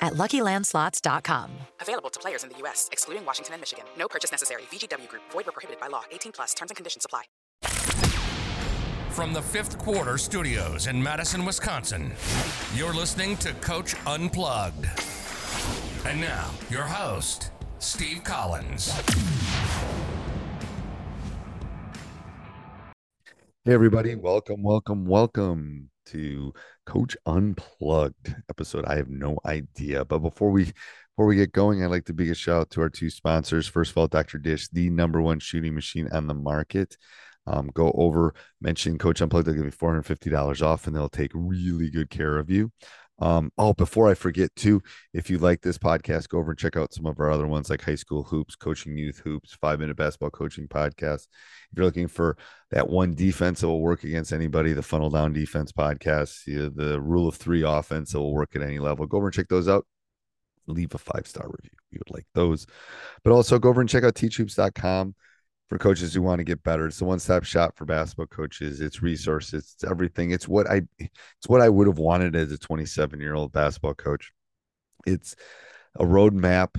at LuckyLandSlots.com. Available to players in the U.S., excluding Washington and Michigan. No purchase necessary. VGW Group. Void were prohibited by law. 18 plus. Terms and conditions apply. From the fifth quarter studios in Madison, Wisconsin, you're listening to Coach Unplugged. And now, your host, Steve Collins. Hey, everybody. Welcome, welcome, welcome to Coach Unplugged episode. I have no idea. But before we before we get going, I'd like to big a shout out to our two sponsors. First of all, Dr. Dish, the number one shooting machine on the market. Um, go over, mention Coach Unplugged. They'll give you $450 off and they'll take really good care of you. Um, oh, before I forget too, if you like this podcast, go over and check out some of our other ones like High School Hoops, Coaching Youth Hoops, Five Minute Basketball Coaching Podcast. If you're looking for that one defense that will work against anybody, the Funnel Down Defense Podcast, the, the Rule of Three offense that will work at any level, go over and check those out. Leave a five star review. We would like those. But also go over and check out teachhoops.com for coaches who want to get better. It's the one-stop shop for basketball coaches. It's resources, it's everything. It's what I it's what I would have wanted as a 27-year-old basketball coach. It's a roadmap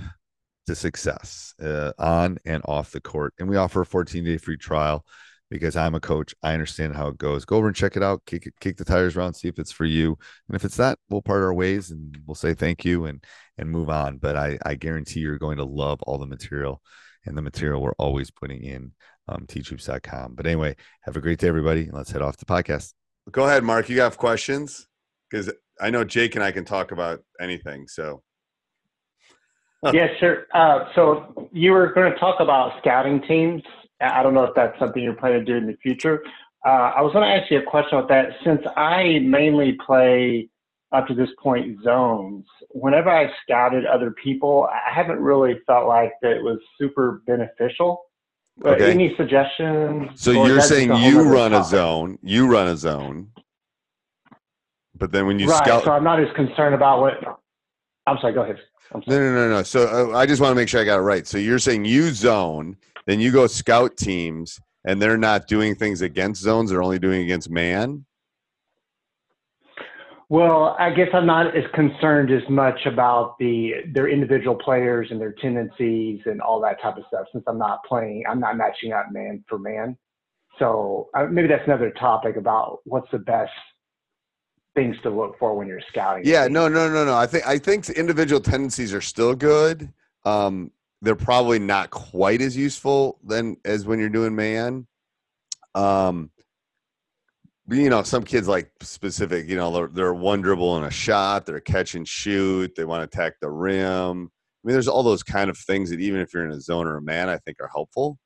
to success uh, on and off the court. And we offer a 14-day free trial because I'm a coach. I understand how it goes. Go over and check it out. Kick kick the tires around, see if it's for you. And if it's not, we'll part our ways and we'll say thank you and and move on. But I I guarantee you're going to love all the material and the material we're always putting in um, teachhoops.com. But anyway, have a great day, everybody. And let's head off the podcast. Go ahead, Mark. You have questions? Because I know Jake and I can talk about anything. So, yeah, sir. Uh, so you were going to talk about scouting teams. I don't know if that's something you're planning to do in the future. Uh, I was going to ask you a question about that. Since I mainly play up to this point zones. Whenever I've scouted other people, I haven't really felt like that it was super beneficial. But Okay. any suggestions? so you're saying you run a zone, you run a zone, but then when you right. scout, So I'm not as concerned about what. I'm sorry. Go ahead. No, no, no, no. So uh, I just want to make sure I got it right. So you're saying you zone, then you go scout teams, and they're not doing things against zones; they're only doing against man. Well, I guess I'm not as concerned as much about the their individual players and their tendencies and all that type of stuff. Since I'm not playing, I'm not matching up man for man. So uh, maybe that's another topic about what's the best things to look for when you're scouting. Yeah, no, no, no, no. I think I think individual tendencies are still good. Um, they're probably not quite as useful than as when you're doing man. Um, you know, some kids like specific. You know, they're, they're one dribble and a shot. They're catch and shoot. They want to attack the rim. I mean, there's all those kind of things that even if you're in a zone or a man, I think are helpful.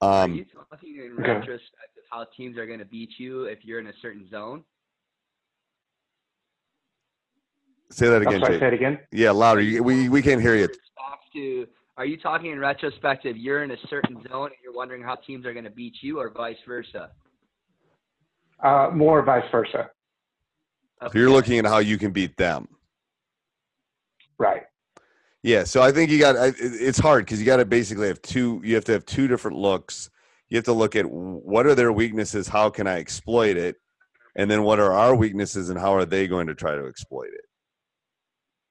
Are Um, you talking in okay. retrospect of how teams are going to beat you if you're in a certain zone? say that I'm again, sorry. Jake. Say it again. Yeah, louder. We we can't hear you. To, are you talking in retrospective? You're in a certain zone and you're wondering how teams are going to beat you, or vice versa. Uh, more vice versa. So you're looking at how you can beat them. Right. Yeah, so I think you got. It's hard because you got to basically have two. You have to have two different looks. You have to look at what are their weaknesses, how can I exploit it, and then what are our weaknesses and how are they going to try to exploit it.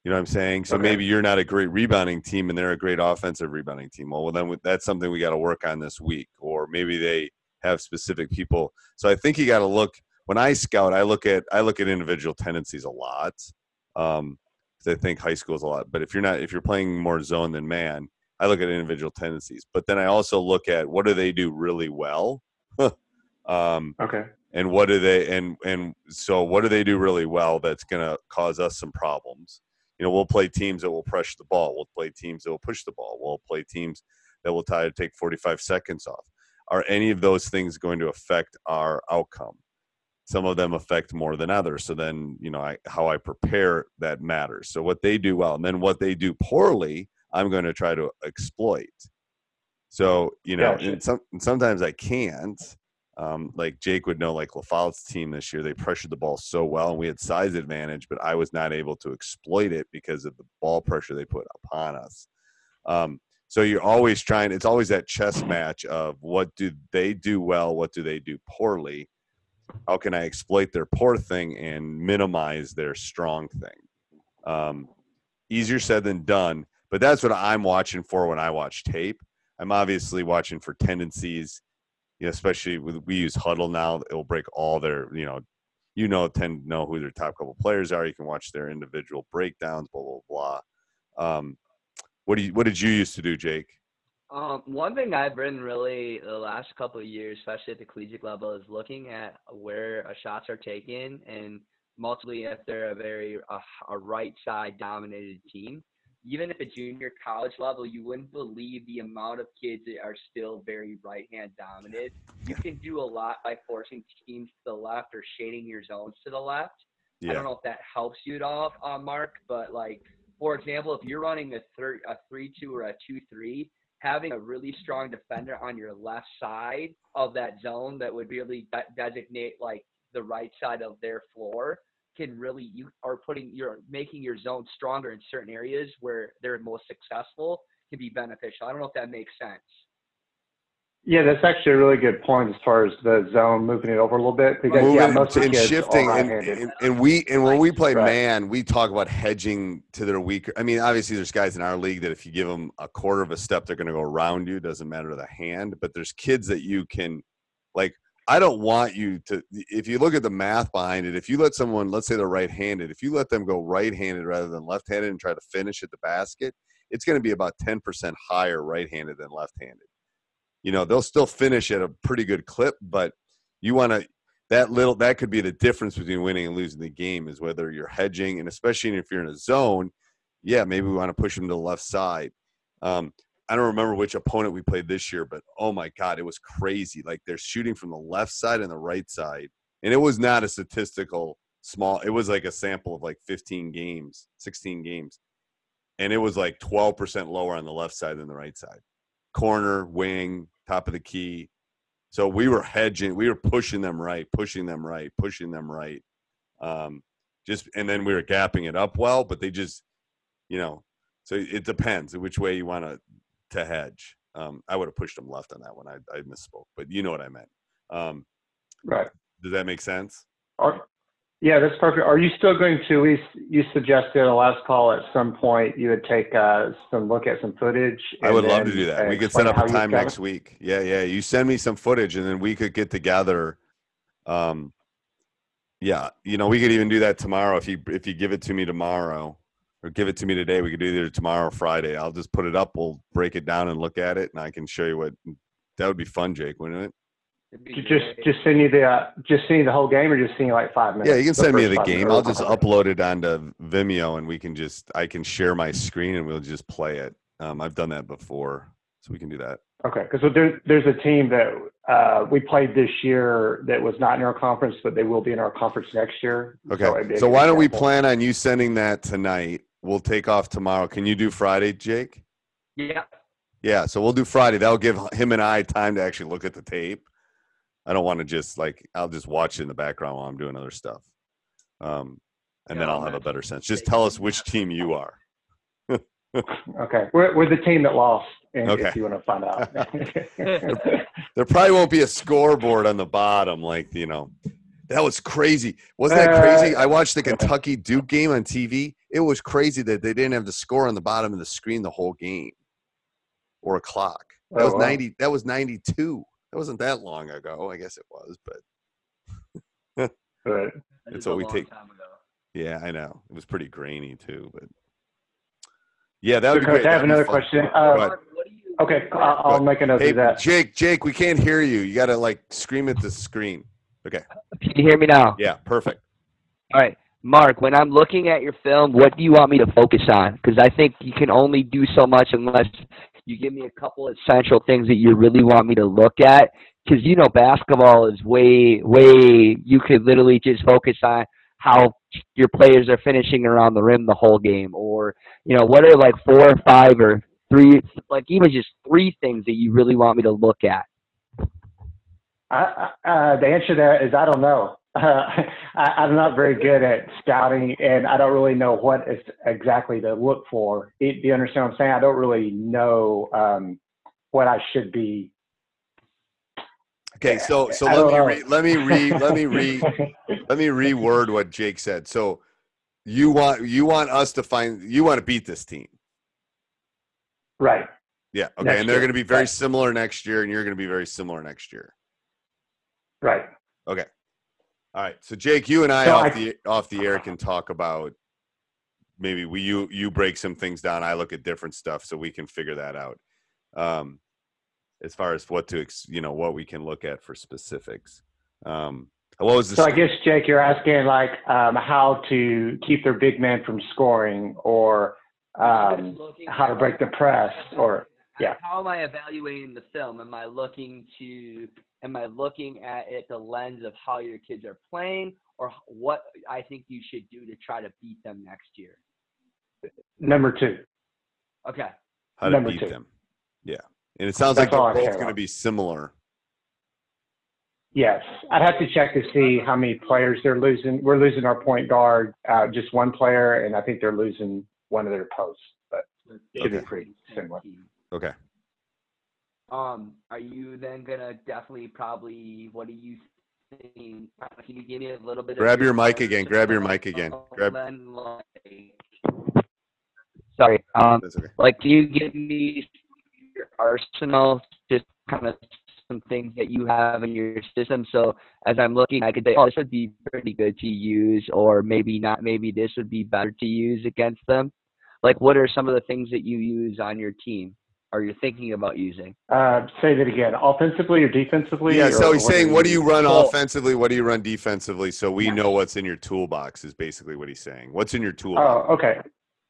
You know what I'm saying? So Okay. maybe you're not a great rebounding team and they're a great offensive rebounding team. Well, well then that's something we got to work on this week, or maybe they have specific people. So I think you got to look. When I scout, I look at I look at individual tendencies a lot. Um, I think high school is a lot. But if you're not, if you're playing more zone than man, I look at individual tendencies. But then I also look at what do they do really well, um, Okay. and what do they and and so what do they do really well that's going to cause us some problems. You know, we'll play teams that will pressure the ball. We'll play teams that will push the ball. We'll play teams that will try to take 45 seconds off. Are any of those things going to affect our outcome? some of them affect more than others. So then you know I, how i prepare that matters. So what they do well and then what they do poorly i'm going to try to exploit. So you know Gotcha. and, some, and sometimes i can't. Um, like jake would know like lafaut's team this year they pressured the ball so well and we had size advantage but i was not able to exploit it because of the ball pressure they put upon us. Um, so you're always trying it's always that chess match of what do they do well what do they do poorly how can I exploit their poor thing and minimize their strong thing? Um, easier said than done, but that's what I'm watching for when I watch tape. I'm obviously watching for tendencies, you know, especially with we use Hudl now. It will break all their, you know, you know, tend to know who their top couple players are. You can watch their individual breakdowns, blah blah blah. Um, what do you, what did you used to do, Jake? Um, one thing I've been really the last couple of years, especially at the collegiate level, is looking at where shots are taken and multiply if they're a very uh, a right side dominated team. Even at the junior college level, you wouldn't believe the amount of kids that are still very right hand dominant. You can do a lot by forcing teams to the left or shading your zones to the left. I don't know if that helps you at all, uh, Mark, but like for example, if you're running a thir- a three two or a two three, having a really strong defender on your left side of that zone that would really de- designate like the right side of their floor can really you are putting you're making your zone stronger in certain areas where they're most successful can be beneficial. I don't know if that makes sense. Yeah, that's actually a really good point as far as the zone moving it over a little bit because yeah, Moving most of and kids shifting are and, and, and we and when we play Right. man we talk about hedging to their weaker i mean obviously there's guys in our league that if you give them a quarter of a step they're going to go around you doesn't matter the hand but there's kids that you can like i don't want you to if you look at the math behind it if you let someone let's say they're right-handed if you let them go right-handed rather than left-handed and try to finish at the basket it's going to be about 10% higher right-handed than left-handed you know they'll still finish at a pretty good clip but you want to that little that could be the difference between winning and losing the game is whether you're hedging and especially if you're in a zone yeah maybe we want to push them to the left side. Um, i don't remember which opponent we played this year but oh my god it was crazy. Like they're shooting from the left side and the right side and it was not a statistical small it was like a sample of like 15 games 16 games and it was like 12% lower on the left side than the right side corner, wing, top of the key. So we were hedging, we were pushing them right, pushing them right, pushing them right. Um, just and then we were gapping it up well, but they just, you know, so it depends which way you want to to hedge. Um, I would have pushed them left on that one. I, I misspoke, but you know what I meant. Um, right. does that make sense? Are, yeah, that's perfect. Are you still going to? We you suggested on the last call at some point you would take uh, some look at some footage. I would love to do that. we could set up a time next week. Yeah, yeah. You send me some footage, and then we could get together. Um, yeah, you know, we could even do that tomorrow if you if you give it to me tomorrow, or give it to me today. We could do either tomorrow or Friday. I'll just put it up. We'll break it down and look at it, and I can show you what. That would be fun, Jake, wouldn't it? It'd be Ju- Just great. just send you the uh, just send you the whole game or just send you like five minutes. Yeah, you can send me the game. minutes. I'll just upload it onto Vimeo, and we can just I can share my screen, and we'll just play it. Um, I've done that before, so we can do that. Okay, because there, there's a team that uh, we played this year that was not in our conference, but they will be in our conference next year. Okay. So, it'd be a So good why don't we plan on you sending that tonight? We'll take off tomorrow. Can you do Friday, Jake? yeah. Yeah. So we'll do Friday. That'll give him and I time to actually look at the tape. I don't want to just like I'll just watch it in the background while I'm doing other stuff. Um, and then I'll have a better sense. Just tell us which team you are. Okay, we're we're the team that lost. and Okay. If you want to find out. There probably won't be a scoreboard on the bottom, like you know. That was crazy. Wasn't that crazy? Uh, I watched the Kentucky Duke game on TV. It was crazy that they didn't have the score on the bottom of the screen the whole game, or a clock. That Oh, was ninety. That was ninety-two. That wasn't that long ago. I guess it was, but But That It's is what we take- yeah, I know it was pretty grainy too. But yeah, that so would be Coach, great. I have That'd another question. Uh, ahead. Mark, what do you- okay, I'll, I'll make another. note Hey, that. Jake, Jake, we can't hear you. You got to like scream at the screen. Okay. Can you hear me now? Yeah, perfect. All right, Mark. When I'm looking at your film, what do you want me to focus on? Because I think you can only do so much unless you give me a couple essential things that you really want me to look at. Because you know, basketball is way, way. You could literally just focus on how your players are finishing around the rim the whole game, or you know, what are like four or five or three, like even just three things that you really want me to look at. I, uh, the answer to that is I don't know. Uh, I, I'm not very good at scouting, and I don't really know what is exactly to look for. It, do you understand what I'm saying? I don't really know um, what I should be. Okay, so so let me re, let me re let me re let me reword what Jake said. So you want you want us to find you want to beat this team. right. Yeah. Okay. Next and they're year, going to be very right. similar next year, and you're going to be very similar next year. Right. Okay. All right. So Jake, you and I So off I- the off the air can talk about maybe we you you break some things down. I look at different stuff, so we can figure that out. Um, as far as what to ex, you know what we can look at for specifics. Um, what was the So I guess Jake, you're asking like um, how to keep their big man from scoring, or um, how to break the press, or yeah. How am I evaluating the film? Am I looking to am I looking at it the lens of how your kids are playing or what I think you should do to try to beat them next year? number two. Okay. how to number beat two. them. Yeah, and it sounds That's like all I they're both going to be similar. Yes, I'd have to check to see how many players they're losing. We're losing our point guard, uh, just one player, and I think they're losing one of their posts. But it should Okay. be pretty similar. Okay. Um, are you then gonna definitely probably what do you think? Can you give me a little bit? Grab of your mic again, grab your mic again, grab- like- Sorry. Um, okay. like can you give me your arsenal just kind of some things that you have in your system so as i'm looking i could say oh this would be pretty good to use or maybe not maybe this would be better to use against them like what are some of the things that you use on your team or you're thinking about using Uh, say that again. Offensively or defensively? Yeah. or So he's what saying, what do you run Well- offensively? What do you run defensively? So we know what's in your toolbox. Is basically what he's saying. What's in your toolbox? Oh, okay.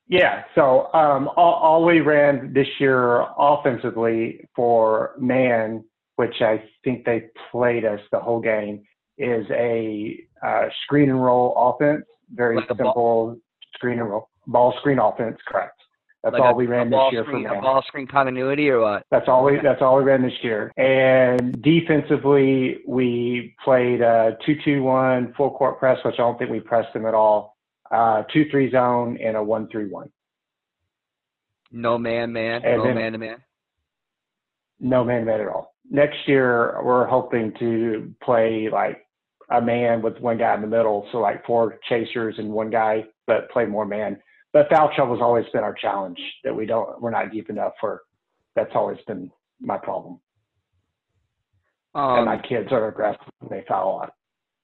Yeah. So um, all, all we ran this year offensively for man, which I think they played us the whole game, is a uh, screen and roll offense. Very Like simple ball- screen and roll, ball screen offense. Correct. That's like all a, we ran this year screen, for a ball screen continuity or what That's all we. That's all we ran this year. And defensively, we played a two-two-one full court press, which I don't think we pressed them at all. Uh, two-three zone and a one-three-one. no man man And no then- man to man No man man at all. Next year, we're hoping to play like a man with one guy in the middle, so like four chasers and one guy, but play more man. But foul trouble's always been our challenge that we don't. We're not deep enough for. That's always been my problem. and my um, kids are aggressive and they foul a lot.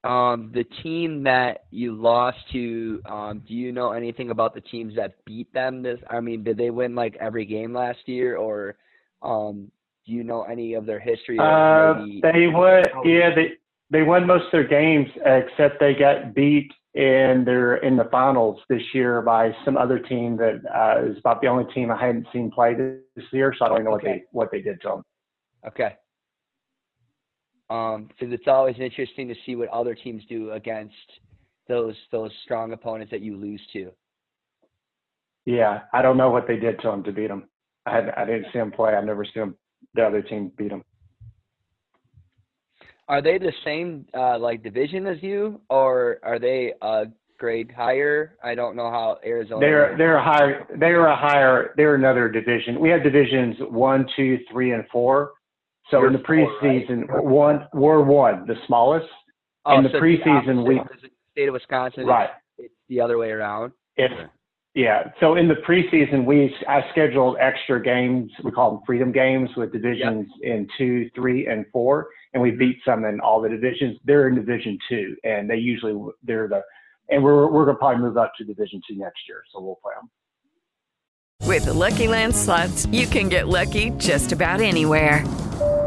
Um, the team that you lost to, um, do you know anything about the teams that beat them this? I mean, did they win like every game last year, or um, do you know any of their history? Uh, maybe- they would, yeah, they they won most of their games except they got beat in their in the finals this year by some other team that uh, is about the only team I hadn't seen play this year, so I don't know what they what they did to them. Okay. Um, because it's always interesting to see what other teams do against those those strong opponents that you lose to. Yeah, I don't know what they did to them to beat them. I had I didn't see them play. I've never seen them, the other team beat them. Are they the same uh, like division as you, or are they a grade higher. I don't know how Arizona. They're they're a higher they're a higher they're another division. We have divisions one, two, three, and four. So You're in the four, right? preseason, one we're one, the smallest. oh, in the so preseason, opposite, we- state of Wisconsin. Right. It's, it's the other way around. If yeah, so in the preseason, we I scheduled extra games. We call them freedom games with divisions in two, three, and four, and we beat some in all the divisions. They're in Division Two, and they usually they're the and we're we're gonna probably move up to Division Two next year, so we'll play them. With the Lucky Land slots, you can get lucky just about anywhere.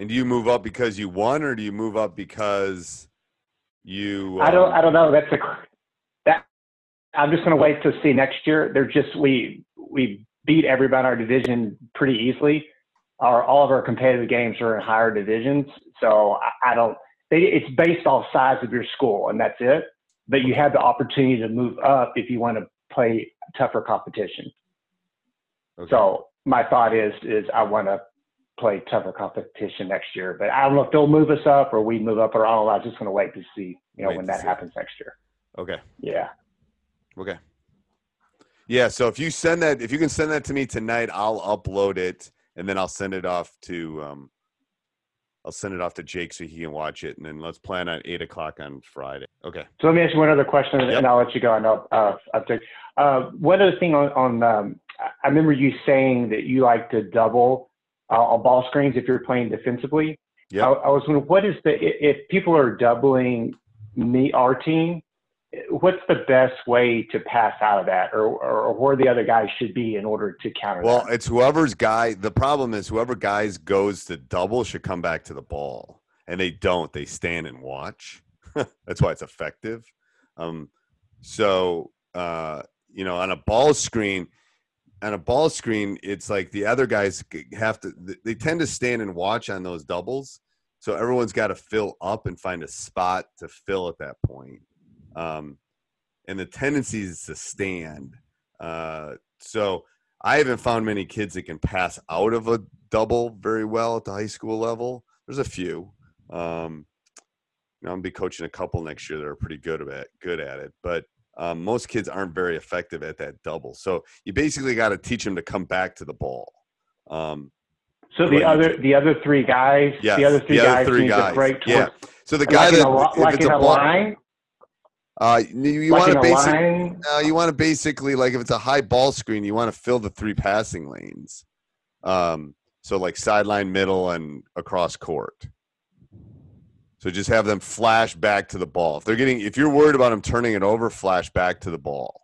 And do you move up because you won, or do you move up because you? I don't um, I don't know. That's a that I'm just gonna wait to see next year. They're just we we beat everybody in our division pretty easily. Our all of our competitive games are in higher divisions, so I, I don't. They, it's based off size of your school, and that's it. But you have the opportunity to move up if you want to play tougher competition. okay. So my thought is is I want to play tougher competition next year. But I don't know if they'll move us up or we move up or I don't know. I'm just going to wait to see you know Wait when that see. happens next year. okay. Yeah. Okay. Yeah. So if you send that, if you can send that to me tonight, I'll upload it and then I'll send it off to, um, I'll send it off to Jake so he can watch it. And then let's plan on eight o'clock on Friday. Okay. So let me ask you one other question, Yep. and I'll let you go. And I'll, uh, take, uh, one other thing on, on um, I- I remember you saying that you like to double uh, on ball screens if you're playing defensively. Yeah. I, I was wondering, what is the if people are doubling me our team? What's the best way to pass out of that, or, or where the other guys should be in order to counter Well, that? it's whoever's guy. The problem is whoever guys goes to double should come back to the ball, and they don't. They stand and watch. That's why it's effective. Um, so uh, you know, on a ball screen, on a ball screen, it's like the other guys have to. They tend to stand and watch on those doubles. So everyone's got to fill up and find a spot to fill at that point. Um, and the tendency is to stand. Uh, so I haven't found many kids that can pass out of a double very well at the high school level. There's a few. Um, you know, I'm gonna be coaching a couple next year that are pretty good at good at it, but um, most kids aren't very effective at that double. So you basically got to teach them to come back to the ball. Um, So the other the other three guys, yes, the other three guys three need guys. to break yeah. So the guy like in that a, if like it's a ball, line, uh, you, you like want to basically. Uh, you want to basically like if it's a high ball screen, you want to fill the three passing lanes. Um, so like sideline, middle, and across court. So just have them flash back to the ball. If they're getting, if you're worried about them turning it over, flash back to the ball.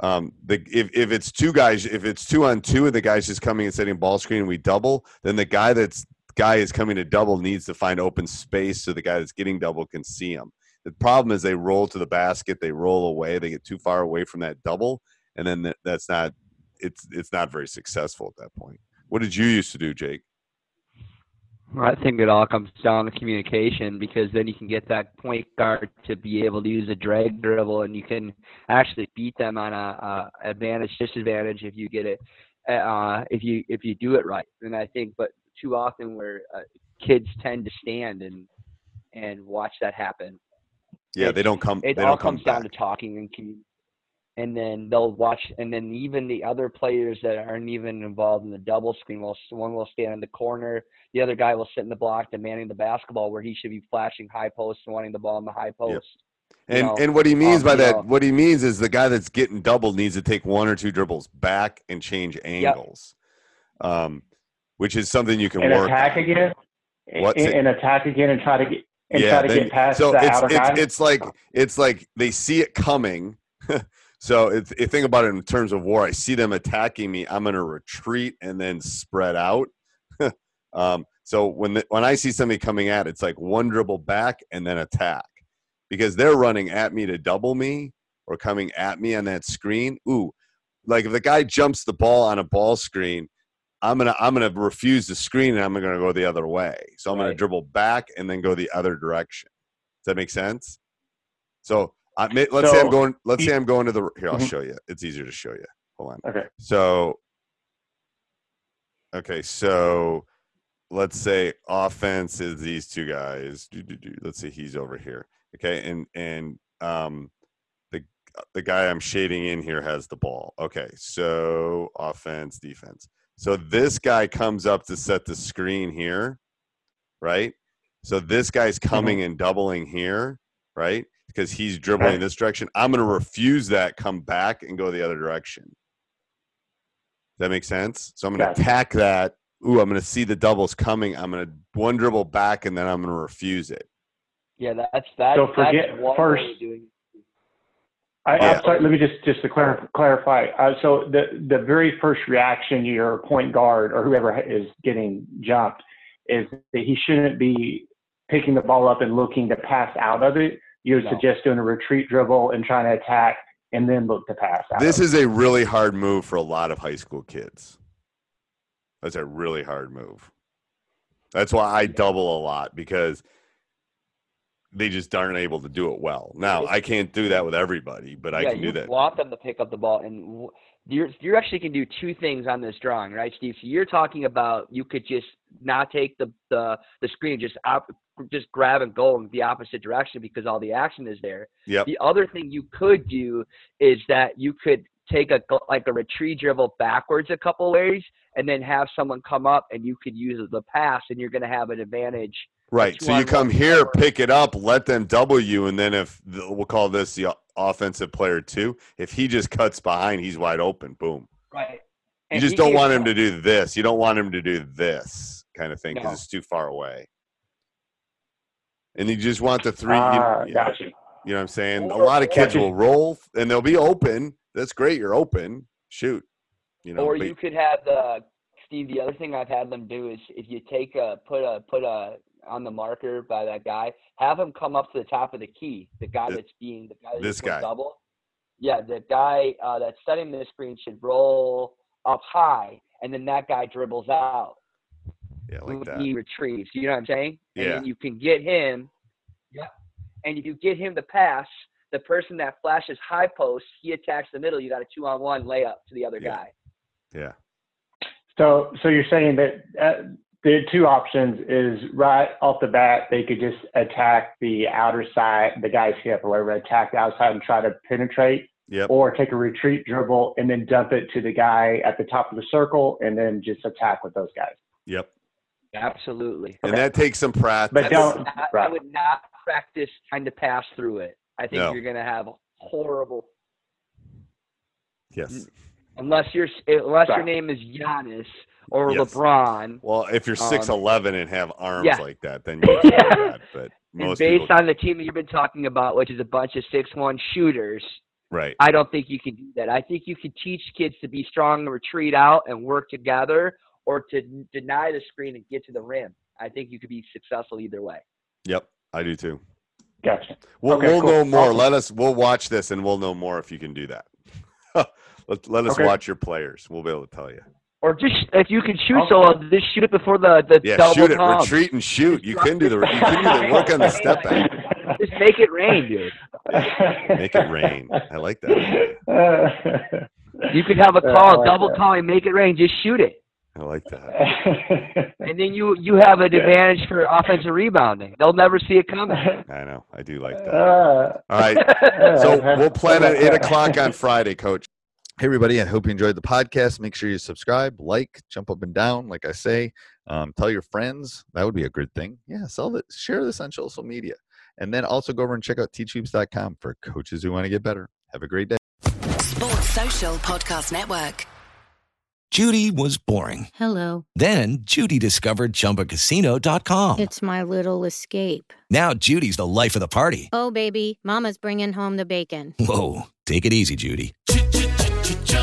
Um, the if if it's two guys, if it's two on two, and the guy's just coming and setting ball screen, and we double, then the guy that's guy is coming to double needs to find open space so the guy that's getting double can see him. The problem is they roll to the basket, they roll away, they get too far away from that double, and then that, that's not it's it's not very successful at that point. What did you used to do, Jake? I think it all comes down to communication because then you can get that point guard to be able to use a drag dribble and you can actually beat them on a, a advantage disadvantage if you get it uh, if you if you do it right. And I think, but too often where uh, kids tend to stand and and watch that happen. Yeah, they don't come. It all comes down to talking and communicating. And then they'll watch, and then even the other players that aren't even involved in the double screen will one will stand in the corner, the other guy will sit in the block demanding the basketball where he should be flashing high post and wanting the ball in the high post. You And know, and what he means um, by that, know, what he means is the guy that's getting doubled needs to take one or two dribbles back and change angles, um, which is something you can and work. attack on. again, What's and, and attack again, and try to get and try to then- get past so the it's, outer it's, guy. it's like it's like they see it coming. so if you think about it in terms of war, I see them attacking me. I'm going to retreat and then spread out. um, so when the, when I see somebody coming at, it's like one dribble back and then attack because they're running at me to double me or coming at me on that screen. Ooh, like if the guy jumps the ball on a ball screen, I'm gonna I'm gonna refuse the screen and I'm gonna go the other way. So I'm gonna dribble back and then go the other direction. Does that make sense? So I may, let's say I'm going. Let's say I'm going to the. Here, I'll Mhm. show you. It's easier to show you. Hold on. okay. So, okay, so let's say offense is these two guys. Let's say he's over here. Okay, and and um, the the guy I'm shading in here has the ball. Okay, so offense, defense. So this guy comes up to set the screen here, right? So this guy's coming and doubling here, right? Because he's dribbling Okay. this direction. I'm going to refuse that, come back, and go the other direction. Does that make sense? So I'm going to Gotcha. attack that. Ooh, I'm going to see the doubles coming. I'm going to one dribble back, and then I'm going to refuse it. yeah, that's that. So forget that's one first- doing. I, Yeah. I'm sorry, let me just just to clar- clarify. Uh, so the the very first reaction your point guard or whoever is getting jumped is that he shouldn't be picking the ball up and looking to pass out of it. You would No. suggest doing a retreat dribble and trying to attack and then look to pass out. This of is a really hard move for a lot of high school kids. That's a really hard move. That's why I double a lot because they just aren't able to do it well. Now I can't do that with everybody, but I can do that. want them to pick up the ball, and w- you're you actually can do two things on this drawing, right, Steve? So you're talking about you could just not take the the the screen, just op, just grab and go in the opposite direction because all the action is there. Yep. The other thing you could do is that you could take a like a retreat dribble backwards a couple ways, and then have someone come up, and you could use the pass, and you're going to have an advantage. Right. So you come here, power. pick it up, let them double you, and then if the, we'll call this the offensive player too. if he just cuts behind, he's wide open. Boom. Right. You just don't want him to do this. You don't want him to do this kind of thing because No. it's too far away. And you just want the three. Ah, you, you- gotcha. you know what I'm saying? A lot of kids will roll and they'll be open. That's great. You're open. Shoot. You know, or but- you could have the Steve. The other thing I've had them do is if you take a put a put a on the marker by that guy, have him come up to the top of the key. The guy Th- that's being the guy that's this guy. double. Yeah, the guy uh, that's setting the screen should roll up high, and then that guy dribbles out. yeah, like that. He retrieves. You know what I'm saying? And Yeah. then you can get him. Yeah. And if you get him to pass, the person that flashes high post, he attacks the middle. You got a two on one layup to the other Yeah. guy. Yeah. So, so you're saying that uh, the two options is right off the bat, they could just attack the outer side, the guy's hip or whatever, attack the outside and try to penetrate, Yep. or take a retreat dribble and then dump it to the guy at the top of the circle and then just attack with those guys. Yep. Absolutely. And that takes some practice. But I don't, would, not, I would not practice trying to pass through it. I think No. you're going to have horrible, yes. unless you're unless your name is Giannis or Yes. LeBron. Well, if you're Um, six eleven and have arms yeah. like that, then you can do that. But And most based people, on the team that you've been talking about, which is a bunch of six one shooters, right? I don't think you can do that. I think you can teach kids to be strong and retreat out and work together, or to deny the screen and get to the rim. I think you could be successful either way. Yep, I do too. Gotcha. We'll, Okay, we'll cool. know more. Awesome. Let us. We'll watch this, and we'll know more if you can do that. let let us Okay. watch your players. We'll be able to tell you. Or just if you can shoot Okay. so just shoot it before the the Yeah, double shoot it, pump. retreat, and shoot. You can do the. You can do the work on the step back. Just make it rain, dude. Make it rain. I like that. that. You could have a Yeah, call, like double that. call, and make it rain. Just shoot it. I like that. and then you you have an advantage for offensive rebounding. They'll never see it coming. I know. I do like that. Uh, All right. So we'll plan at eight o'clock on Friday, Coach. Hey, everybody. I hope you enjoyed the podcast. Make sure you subscribe, like, jump up and down, like I say. Um, tell your friends. That would be a good thing. Yeah, sell it. Share this on social media. And then also go over and check out teachhoops.com for coaches who want to get better. Have a great day. Sports Social Podcast Network. Judy was boring. Hello. Then Judy discovered ChumbaCasino.com. It's my little escape. Now Judy's the life of the party. Oh, baby, Mama's bringing home the bacon. Whoa, take it easy, Judy.